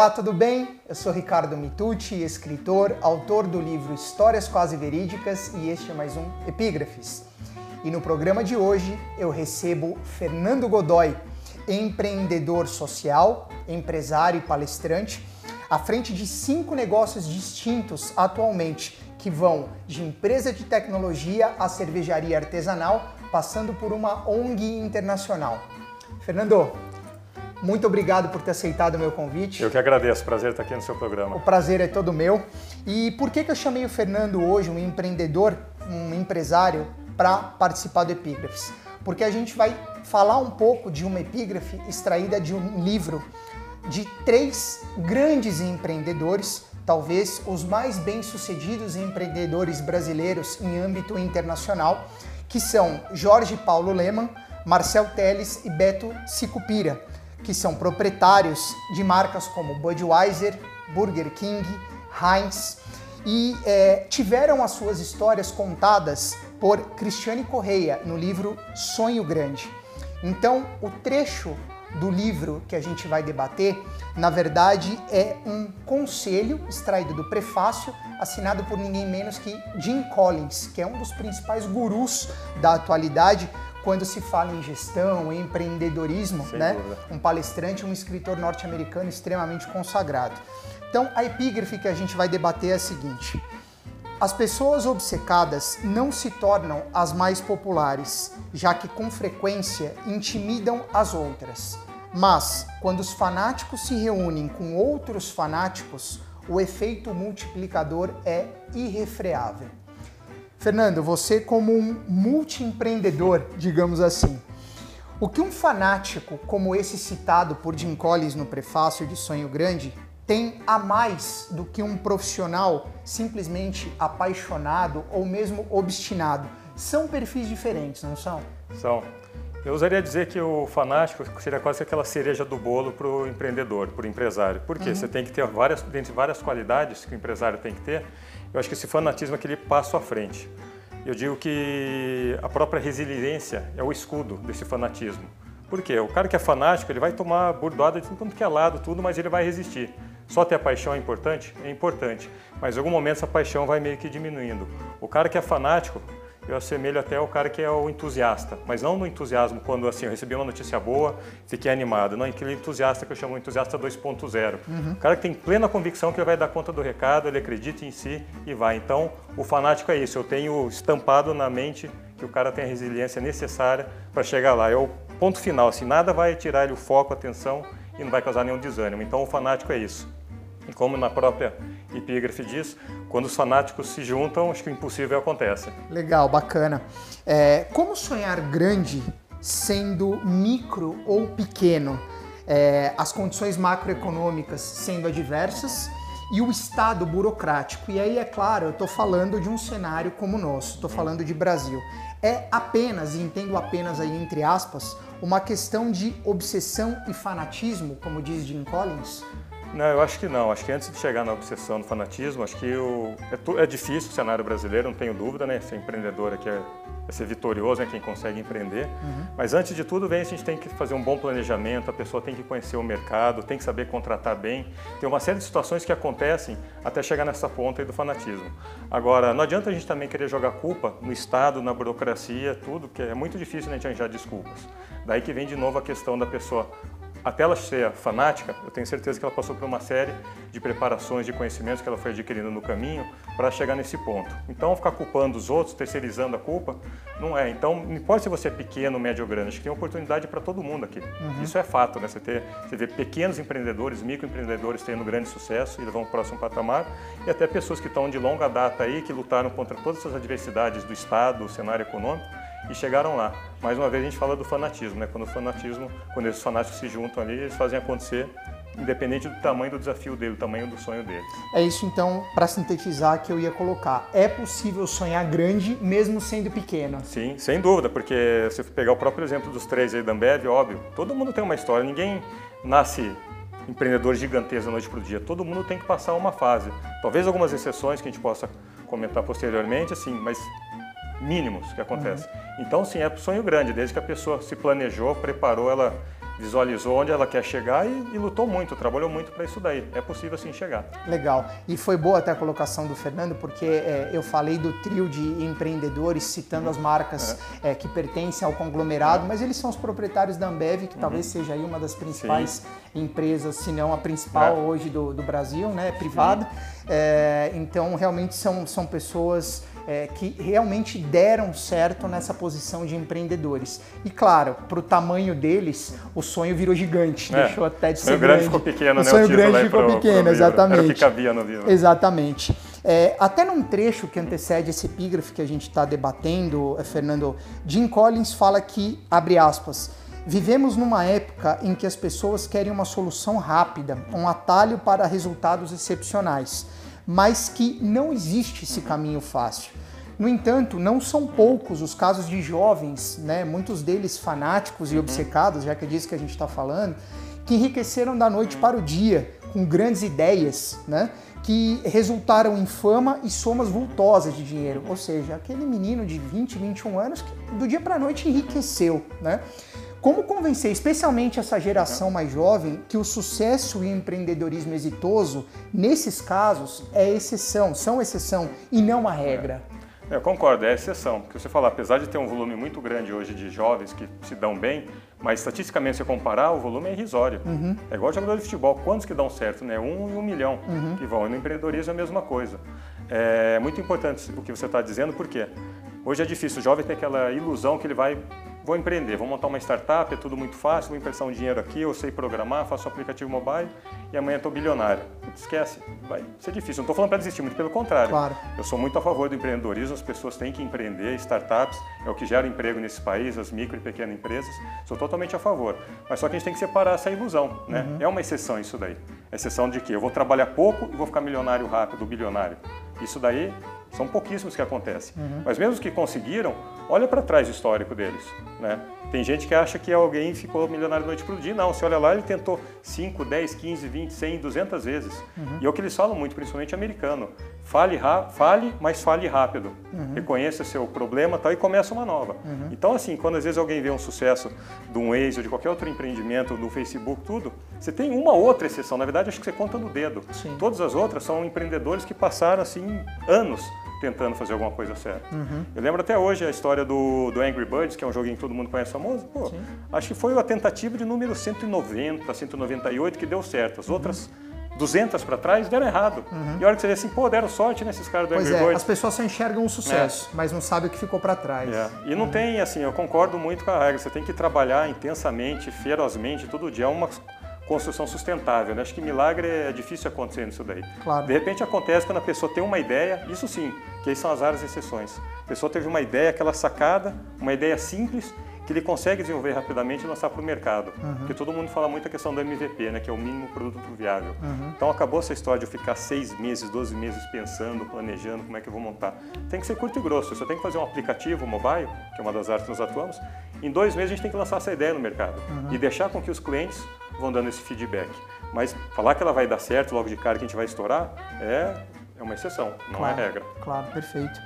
Olá, tudo bem? Eu sou Ricardo Mitucci, escritor, autor do livro Histórias Quase Verídicas e este é mais um Epígrafes. E no programa de hoje eu recebo Fernando Godoy, empreendedor social, empresário e palestrante, à frente de cinco negócios distintos atualmente, que vão de empresa de tecnologia a cervejaria artesanal, passando por uma ONG internacional. Fernando, muito obrigado por ter aceitado o meu convite. Eu que agradeço, prazer estar aqui no seu programa. O prazer é todo meu. E por que, que eu chamei o Fernando hoje, um empreendedor, um empresário, para participar do Epígrafes? Porque a gente vai falar um pouco de uma epígrafe extraída de um livro de três grandes empreendedores, talvez os mais bem-sucedidos empreendedores brasileiros em âmbito internacional, que são Jorge Paulo Leman, Marcel Teles e Beto Sicupira que são proprietários de marcas como Budweiser, Burger King, Heinz e é, tiveram as suas histórias contadas por Cristiane Correia no livro Sonho Grande. Então, o trecho do livro que a gente vai debater, na verdade, é um conselho extraído do prefácio, assinado por ninguém menos que Jim Collins, que é um dos principais gurus da atualidade quando se fala em gestão, em empreendedorismo, Sem né? Dúvida. Um palestrante, um escritor norte-americano extremamente consagrado. Então, a epígrafe que a gente vai debater é a seguinte: as pessoas obcecadas não se tornam as mais populares, já que com frequência intimidam as outras. Mas, quando os fanáticos se reúnem com outros fanáticos, o efeito multiplicador é irrefreável. Fernando, você como um multiempreendedor, digamos assim, o que um fanático como esse citado por Jim Collins no prefácio de Sonho Grande tem a mais do que um profissional simplesmente apaixonado ou mesmo obstinado? São perfis diferentes, não são? São. Eu usaria dizer que o fanático seria quase aquela cereja do bolo para o empreendedor, para o empresário. Por quê? Uhum. Você tem que ter várias, dentre várias qualidades que o empresário tem que ter, eu acho que esse fanatismo é aquele passo à frente. Eu digo que a própria resiliência é o escudo desse fanatismo. Por quê? O cara que é fanático, ele vai tomar burdoada de tudo que é lado, tudo, mas ele vai resistir. Só ter a paixão é importante? É importante. Mas em algum momento essa paixão vai meio que diminuindo. O cara que é fanático, eu assemelho até ao cara que é o entusiasta, mas não no entusiasmo quando assim, eu recebi uma notícia boa, fiquei animado, não, aquele entusiasta que eu chamo de entusiasta 2.0. Uhum. O cara que tem plena convicção que ele vai dar conta do recado, ele acredita em si e vai. Então, o fanático é isso, eu tenho estampado na mente que o cara tem a resiliência necessária para chegar lá. É o ponto final, assim, nada vai tirar ele o foco, a atenção e não vai causar nenhum desânimo. Então, o fanático é isso. E como na própria epígrafe diz, quando os fanáticos se juntam, acho que o impossível acontece. Legal, bacana. É, como sonhar grande sendo micro ou pequeno? É, as condições macroeconômicas sendo adversas e o Estado burocrático. E aí, é claro, eu estou falando de um cenário como o nosso, estou falando de Brasil. É apenas, e entendo apenas aí entre aspas, uma questão de obsessão e fanatismo, como diz Jim Collins? Não, eu acho que não. Acho que antes de chegar na obsessão do fanatismo, acho que o, é, é, difícil o cenário brasileiro, não tenho dúvida, né? Ser empreendedor aqui é, é ser vitorioso, é quem consegue empreender. Uhum. Mas antes de tudo, vem a gente tem que fazer um bom planejamento, a pessoa tem que conhecer o mercado, tem que saber contratar bem. Tem uma série de situações que acontecem até chegar nessa ponta aí do fanatismo. Agora, não adianta a gente também querer jogar culpa no Estado, na burocracia, tudo, que é muito difícil a gente arranjar desculpas. Daí que vem de novo a questão da pessoa até ela ser fanática, eu tenho certeza que ela passou por uma série de preparações, de conhecimentos que ela foi adquirindo no caminho para chegar nesse ponto. Então, ficar culpando os outros, terceirizando a culpa, não é. Então, não importa se você é pequeno, médio ou grande, acho que tem oportunidade para todo mundo aqui. Uhum. Isso é fato, né? Você, ter, você vê pequenos empreendedores, microempreendedores tendo grande sucesso e vão para o próximo patamar, e até pessoas que estão de longa data aí, que lutaram contra todas essas adversidades do Estado, do cenário econômico, e chegaram lá. Mais uma vez a gente fala do fanatismo, né? Quando o fanatismo, quando esses fanáticos se juntam ali, eles fazem acontecer independente do tamanho do desafio dele, do tamanho do sonho dele. É isso então, para sintetizar, que eu ia colocar. É possível sonhar grande mesmo sendo pequeno? Sim, sem dúvida, porque se pegar o próprio exemplo dos três aí da Ambev, óbvio, todo mundo tem uma história, ninguém nasce empreendedor gigantesco da noite para o dia, todo mundo tem que passar uma fase. Talvez algumas exceções que a gente possa comentar posteriormente, assim, mas mínimos que acontecem. Uhum. Então, sim, é sonho grande, desde que a pessoa se planejou, preparou, ela visualizou onde ela quer chegar e, e lutou muito, trabalhou muito para isso daí. É possível sim chegar. Legal. E foi boa até a colocação do Fernando, porque é, eu falei do trio de empreendedores citando as marcas é. É, que pertencem ao conglomerado, mas eles são os proprietários da Ambev, que uhum. talvez seja aí uma das principais sim. empresas, se não a principal é. hoje do, do, Brasil, né, privada. É, então, realmente são, são pessoas é, que realmente deram certo nessa posição de empreendedores. E claro, para o tamanho deles, o sonho virou gigante, é. deixou até de ser grande. O grande ficou pequeno, o né? sonho o grande ficou pro, pequeno, pro exatamente. Era o que cabia no livro. Exatamente. É, até num trecho que antecede esse epígrafe que a gente está debatendo, é, Fernando, Jim Collins fala que, abre aspas, Vivemos numa época em que as pessoas querem uma solução rápida, um atalho para resultados excepcionais mas que não existe esse caminho fácil. No entanto, não são poucos os casos de jovens, né, muitos deles fanáticos e uhum. obcecados, já que é disso que a gente está falando, que enriqueceram da noite para o dia com grandes ideias, né, que resultaram em fama e somas vultosas de dinheiro. Ou seja, aquele menino de 20, 21 anos que do dia para a noite enriqueceu. Né? Como convencer, especialmente essa geração mais jovem, que o sucesso e o empreendedorismo exitoso, nesses casos, é exceção, são exceção e não a regra? É, eu concordo, é exceção. Porque você fala, apesar de ter um volume muito grande hoje de jovens que se dão bem, mas estatisticamente, se comparar, o volume é irrisório. Uhum. É igual jogador de futebol, quantos que dão certo? Né? Um e um milhão uhum. que vão. E no empreendedorismo é a mesma coisa. É muito importante o que você está dizendo, porque hoje é difícil. O jovem tem aquela ilusão que ele vai vou empreender, vou montar uma startup, é tudo muito fácil, vou emprestar um dinheiro aqui, eu sei programar, faço um aplicativo mobile e amanhã estou bilionário. Esquece, vai ser difícil. Não estou falando para desistir, muito pelo contrário. Claro. Eu sou muito a favor do empreendedorismo, as pessoas têm que empreender, startups é o que gera emprego nesse país, as micro e pequenas empresas, sou totalmente a favor. Mas só que a gente tem que separar essa ilusão, né? Uhum. É uma exceção isso daí. exceção de que eu vou trabalhar pouco e vou ficar milionário rápido, bilionário. Isso daí são pouquíssimos que acontecem. Uhum. Mas mesmo os que conseguiram, olha para trás o histórico deles. Né? Tem gente que acha que alguém ficou milionário noite para o dia. Não, você olha lá, ele tentou 5, 10, 15, 20, 100, 200 vezes. Uhum. E é o que eles falam muito, principalmente americano. Fale, fale mas fale rápido. Uhum. Reconheça seu problema tal, e começa uma nova. Uhum. Então, assim, quando às vezes alguém vê um sucesso de um Waze ou de qualquer outro empreendimento, do Facebook, tudo, você tem uma outra exceção. Na verdade, acho que você conta no dedo. Sim. Todas as outras são empreendedores que passaram, assim, anos tentando fazer alguma coisa certa. Uhum. Eu lembro até hoje a história do, do Angry Birds, que é um joguinho que todo mundo conhece famoso. Pô, acho que foi a tentativa de número 190, 198 que deu certo. As uhum. outras 200 para trás deram errado. Uhum. E a hora que você vê assim, pô, deram sorte nesses caras do pois Angry é, Birds. as pessoas só enxergam o sucesso, é. mas não sabem o que ficou para trás. É. E não uhum. tem, assim, eu concordo muito com a regra. Você tem que trabalhar intensamente, ferozmente, todo dia. É uma construção sustentável. Né? Acho que milagre é difícil acontecer nisso daí. Claro. De repente acontece quando a pessoa tem uma ideia, isso sim, que aí são as áreas exceções. A pessoa teve uma ideia, aquela sacada, uma ideia simples, que ele consegue desenvolver rapidamente e lançar para o mercado. Uhum. Porque todo mundo fala muito a questão do MVP, né, que é o mínimo produto viável. Uhum. Então acabou essa história de eu ficar seis meses, 12 meses pensando, planejando como é que eu vou montar. Tem que ser curto e grosso. Você tem que fazer um aplicativo mobile, que é uma das áreas que nós atuamos. Em dois meses a gente tem que lançar essa ideia no mercado uhum. e deixar com que os clientes vão dando esse feedback. Mas falar que ela vai dar certo logo de cara que a gente vai estourar é, é uma exceção, não claro, é regra. Claro, perfeito.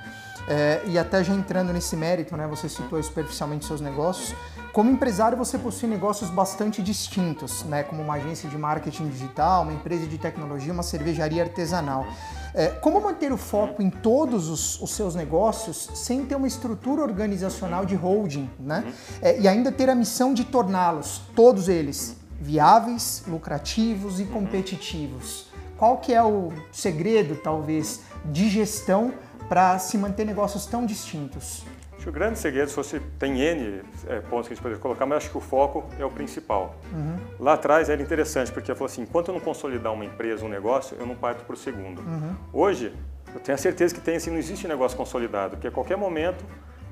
É, e até já entrando nesse mérito, né, você citou superficialmente seus negócios. Como empresário, você possui negócios bastante distintos, né, como uma agência de marketing digital, uma empresa de tecnologia, uma cervejaria artesanal. É, como manter o foco em todos os, os, seus negócios sem ter uma estrutura organizacional de holding, né? É, e ainda ter a missão de torná-los, todos eles, viáveis, lucrativos e competitivos. Qual que é o segredo, talvez, de gestão para se manter negócios tão distintos? Acho que o grande segredo, se você tem N é, pontos que a gente poderia colocar, mas acho que o foco é o principal. Uhum. Lá atrás era interessante, porque eu falei assim, enquanto eu não consolidar uma empresa, um negócio, eu não parto para o segundo. Uhum. Hoje, eu tenho a certeza que tem, assim, não existe negócio consolidado, porque a qualquer momento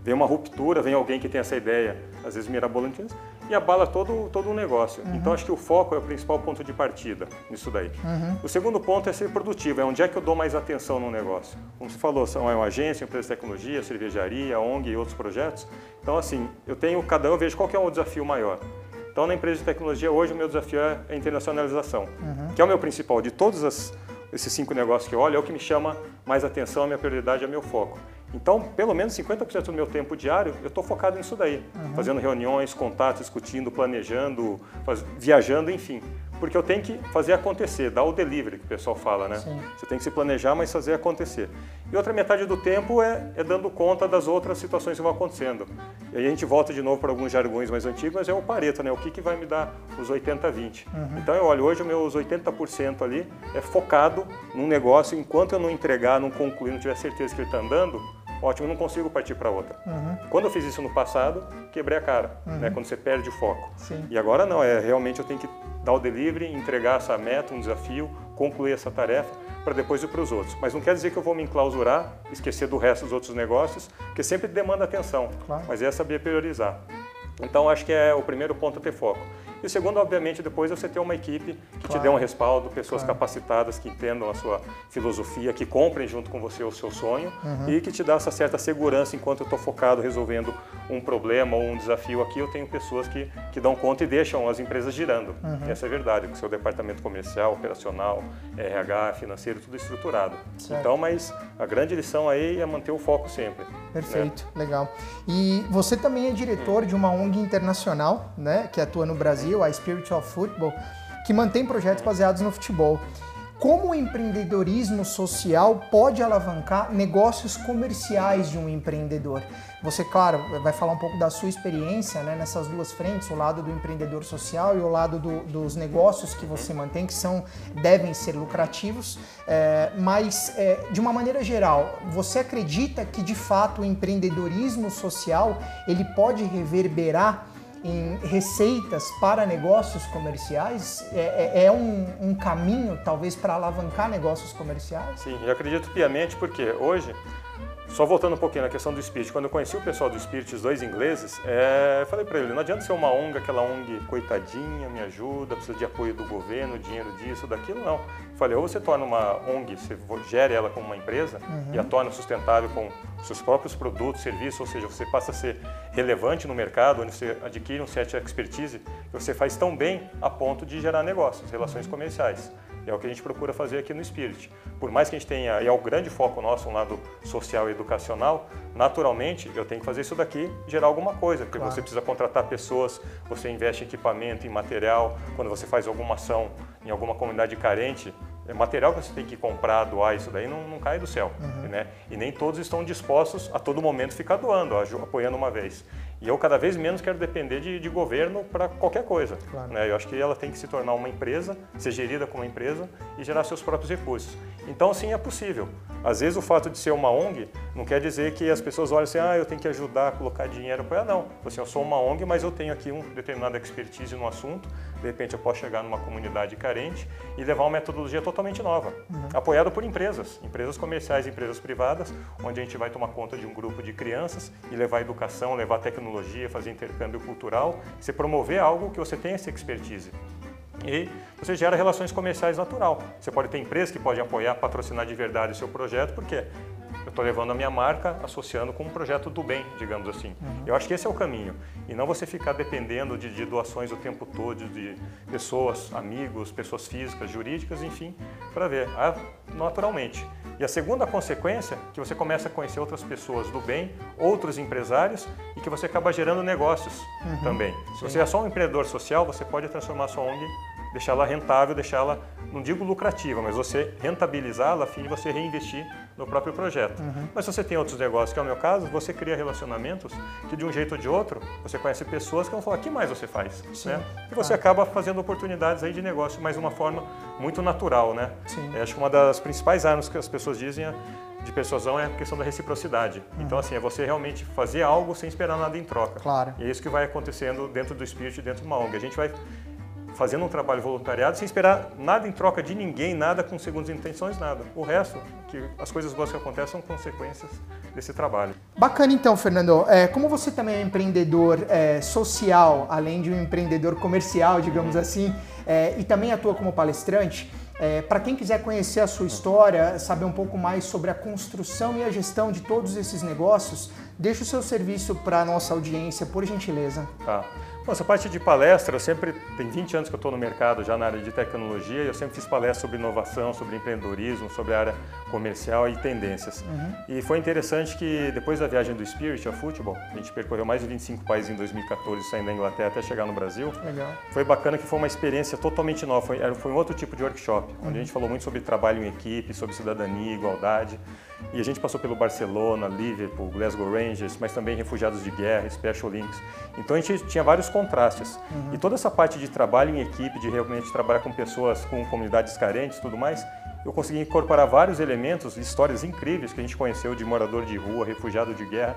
vem uma ruptura, vem alguém que tem essa ideia, às vezes mirabolante, e abala todo, todo o negócio. Uhum. Então acho que o foco é o principal ponto de partida nisso daí. Uhum. O segundo ponto é ser produtivo, é onde é que eu dou mais atenção no negócio. Como você falou, são é uma agência, empresa de tecnologia, cervejaria, ONG e outros projetos. Então assim, eu tenho cada um, eu vejo qual é o desafio maior. Então na empresa de tecnologia hoje o meu desafio é a internacionalização, uhum. que é o meu principal de todos as, esses cinco negócios que eu olho, é o que me chama mais atenção, a minha prioridade é meu foco. Então, pelo menos 50% do meu tempo diário, eu estou focado nisso daí. Uhum. Fazendo reuniões, contatos, discutindo, planejando, faz... viajando, enfim. Porque eu tenho que fazer acontecer, dar o delivery, que o pessoal fala, né? Sim. Você tem que se planejar, mas fazer acontecer. E outra metade do tempo é, é dando conta das outras situações que vão acontecendo. E aí a gente volta de novo para alguns jargões mais antigos, mas é o Pareto, né? O que, que vai me dar os 80-20. Uhum. Então eu olho, hoje os meus 80% ali é focado num negócio, enquanto eu não entregar, não concluir, não tiver certeza que ele está andando, ótimo, não consigo partir para outra. Uhum. Quando eu fiz isso no passado, quebrei a cara, uhum. né? quando você perde o foco. Sim. E agora não, é realmente eu tenho que dar o delivery, entregar essa meta, um desafio, concluir essa tarefa para depois ir para os outros. Mas não quer dizer que eu vou me enclausurar, esquecer do resto dos outros negócios, que sempre demanda atenção, claro. mas é saber priorizar. Então acho que é o primeiro ponto a ter foco. E o segundo, obviamente, depois é você ter uma equipe que claro. te dê um respaldo, pessoas claro. capacitadas que entendam a sua filosofia, que comprem junto com você o seu sonho uhum. e que te dá essa certa segurança enquanto eu estou focado resolvendo um problema ou um desafio aqui, eu tenho pessoas que, que dão conta e deixam as empresas girando. Uhum. Essa é a verdade, com o seu departamento comercial, operacional, RH, financeiro, tudo estruturado. Certo. Então, mas a grande lição aí é manter o foco sempre. Perfeito, né? legal. E você também é diretor de uma ONG internacional, né, que atua no Brasil, a Spiritual Football, que mantém projetos baseados no futebol. Como o empreendedorismo social pode alavancar negócios comerciais de um empreendedor? Você, claro, vai falar um pouco da sua experiência né, nessas duas frentes, o lado do empreendedor social e o lado do, dos negócios que você mantém, que são devem ser lucrativos. É, mas, é, de uma maneira geral, você acredita que de fato o empreendedorismo social ele pode reverberar em receitas para negócios comerciais? É, é, é um, um, caminho, talvez, para alavancar negócios comerciais? Sim, eu acredito piamente porque hoje só voltando um pouquinho na questão do Spirit, quando eu conheci o pessoal do Spirit, os dois ingleses, é, falei para ele, não adianta ser uma ONG, aquela ONG coitadinha, me ajuda, precisa de apoio do governo, dinheiro disso, daquilo, não. Falei, ou você torna uma ONG, você gere ela como uma empresa uhum. e a torna sustentável com seus próprios produtos, serviços, ou seja, você passa a ser relevante no mercado, onde você adquire um certo expertise que você faz tão bem a ponto de gerar negócios, relações uhum. comerciais. E é o que a gente procura fazer aqui no Spirit. Por mais que a gente tenha, e é o grande foco nosso, um lado social e educacional, naturalmente eu tenho que fazer isso daqui gerar alguma coisa, porque claro. você precisa contratar pessoas, você investe em equipamento, em material, quando você faz alguma ação em alguma comunidade carente, material que você tem que comprar, doar, isso daí não, não cai do céu. Uhum. Né? E nem todos estão dispostos a todo momento ficar doando, apoiando uma vez. E eu cada vez menos quero depender de, de governo para qualquer coisa. Claro. Né? Eu acho que ela tem que se tornar uma empresa, ser gerida como uma empresa e gerar seus próprios recursos. Então, sim, é possível. Às vezes, o fato de ser uma ONG não quer dizer que as pessoas olham assim, ah, eu tenho que ajudar a colocar dinheiro para Não, assim, eu sou uma ONG, mas eu tenho aqui um determinada expertise no assunto. De repente, eu posso chegar numa comunidade carente e levar uma metodologia totalmente nova, uhum. apoiada por empresas, empresas comerciais, empresas privadas, onde a gente vai tomar conta de um grupo de crianças e levar educação, levar tecnologia tecnologia, fazer intercâmbio cultural, você promover algo que você tem essa expertise. E você gera relações comerciais natural. Você pode ter empresas que podem apoiar, patrocinar de verdade o seu projeto, porque eu estou levando a minha marca associando com um projeto do bem, digamos assim. Uhum. Eu acho que esse é o caminho. E não você ficar dependendo de, de, doações o tempo todo, de pessoas, amigos, pessoas físicas, jurídicas, enfim, para ver, ah, naturalmente. E a segunda consequência é que você começa a conhecer outras pessoas do bem, outros empresários e que você acaba gerando negócios uhum. também. Se você é só um empreendedor social, você pode transformar sua ONG, deixá-la rentável, deixá-la, não digo lucrativa, mas você rentabilizá-la a fim de você reinvestir no próprio projeto. Uhum. Mas se você tem outros negócios, que é o meu caso, você cria relacionamentos que de um jeito ou de outro, você conhece pessoas que vão falar, o que mais você faz? Né? E você ah. acaba fazendo oportunidades aí de negócio, mas de uma forma muito natural, né? É, acho que uma das principais armas que as pessoas dizem é de persuasão é a questão da reciprocidade. Uhum. Então, assim, é você realmente fazer algo sem esperar nada em troca. Claro. E é isso que vai acontecendo dentro do espírito e dentro de uma ONG. A gente vai fazendo um trabalho voluntariado sem esperar nada em troca de ninguém, nada com segundas intenções, nada. O resto, que as coisas boas que acontecem são consequências desse trabalho. Bacana então, Fernando. É, como você também é empreendedor é, social, além de um empreendedor comercial, digamos assim, é, e também atua como palestrante, É, para quem quiser conhecer a sua história, saber um pouco mais sobre a construção e a gestão de todos esses negócios, deixa o seu serviço para a nossa audiência, por gentileza. Tá. Bom, essa parte de palestra, eu sempre, tem 20 anos que eu estou no mercado já na área de tecnologia, eu sempre fiz palestras sobre inovação, sobre empreendedorismo, sobre a área comercial e tendências. Uhum. E foi interessante que depois da viagem do Spirit ao futebol, a gente percorreu mais de 25 países em 2014, saindo da Inglaterra até chegar no Brasil. Legal. Foi bacana que foi uma experiência totalmente nova, foi, foi um outro tipo de workshop, uhum. onde a gente falou muito sobre trabalho em equipe, sobre cidadania, igualdade. E a gente passou pelo Barcelona, Liverpool, Glasgow Rangers, mas também refugiados de guerra, Special Links. Então a gente tinha vários contrastes. Uhum. E toda essa parte de trabalho em equipe, de realmente trabalhar com pessoas, com comunidades carentes tudo mais, eu consegui incorporar vários elementos, histórias incríveis que a gente conheceu de morador de rua, refugiado de guerra,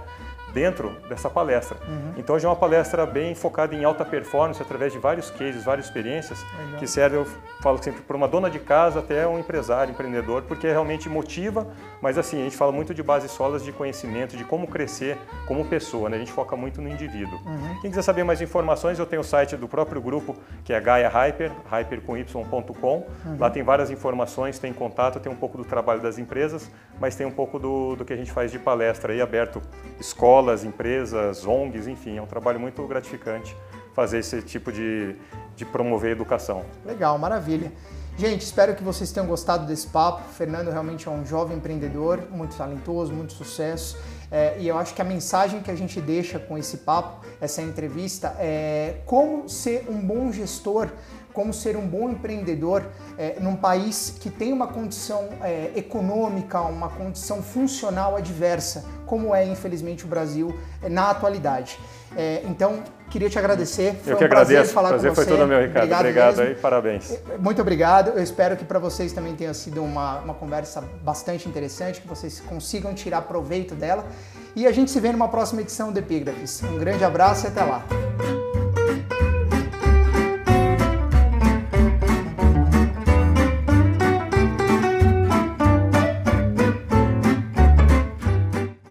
dentro dessa palestra. Uhum. Então hoje é uma palestra bem focada em alta performance através de vários cases, várias experiências Legal. que servem, eu falo sempre, para uma dona de casa até um empresário, empreendedor, porque realmente motiva, mas assim, a gente fala muito de bases sólidas de conhecimento, de como crescer como pessoa, né? a gente foca muito no indivíduo. Uhum. Quem quiser saber mais informações, eu tenho o site do próprio grupo, que é Gaia Hyper, hypercom.com. Uhum. Lá tem várias informações, tem contato, tem um pouco do trabalho das empresas, mas tem um pouco do, do que a gente faz de palestra aí, aberto escola, escolas, empresas, ONGs, enfim, é um trabalho muito gratificante fazer esse tipo de, de promover educação. Legal, maravilha. Gente, espero que vocês tenham gostado desse papo. O Fernando realmente é um jovem empreendedor, muito talentoso, muito sucesso. É, e eu acho que a mensagem que a gente deixa com esse papo, essa entrevista, é como ser um bom gestor como ser um bom empreendedor é, num país que tem uma condição é, econômica, uma condição funcional adversa, como é infelizmente o Brasil é, na atualidade. É, então, queria te agradecer. Foi Eu que um agradeço. Falar prazer com você. foi todo meu, Ricardo. Obrigado, obrigado aí, parabéns. É, muito obrigado. Eu espero que para vocês também tenha sido uma, uma conversa bastante interessante, que vocês consigam tirar proveito dela. E a gente se vê numa próxima edição do Epígrafes. Um grande abraço e até lá.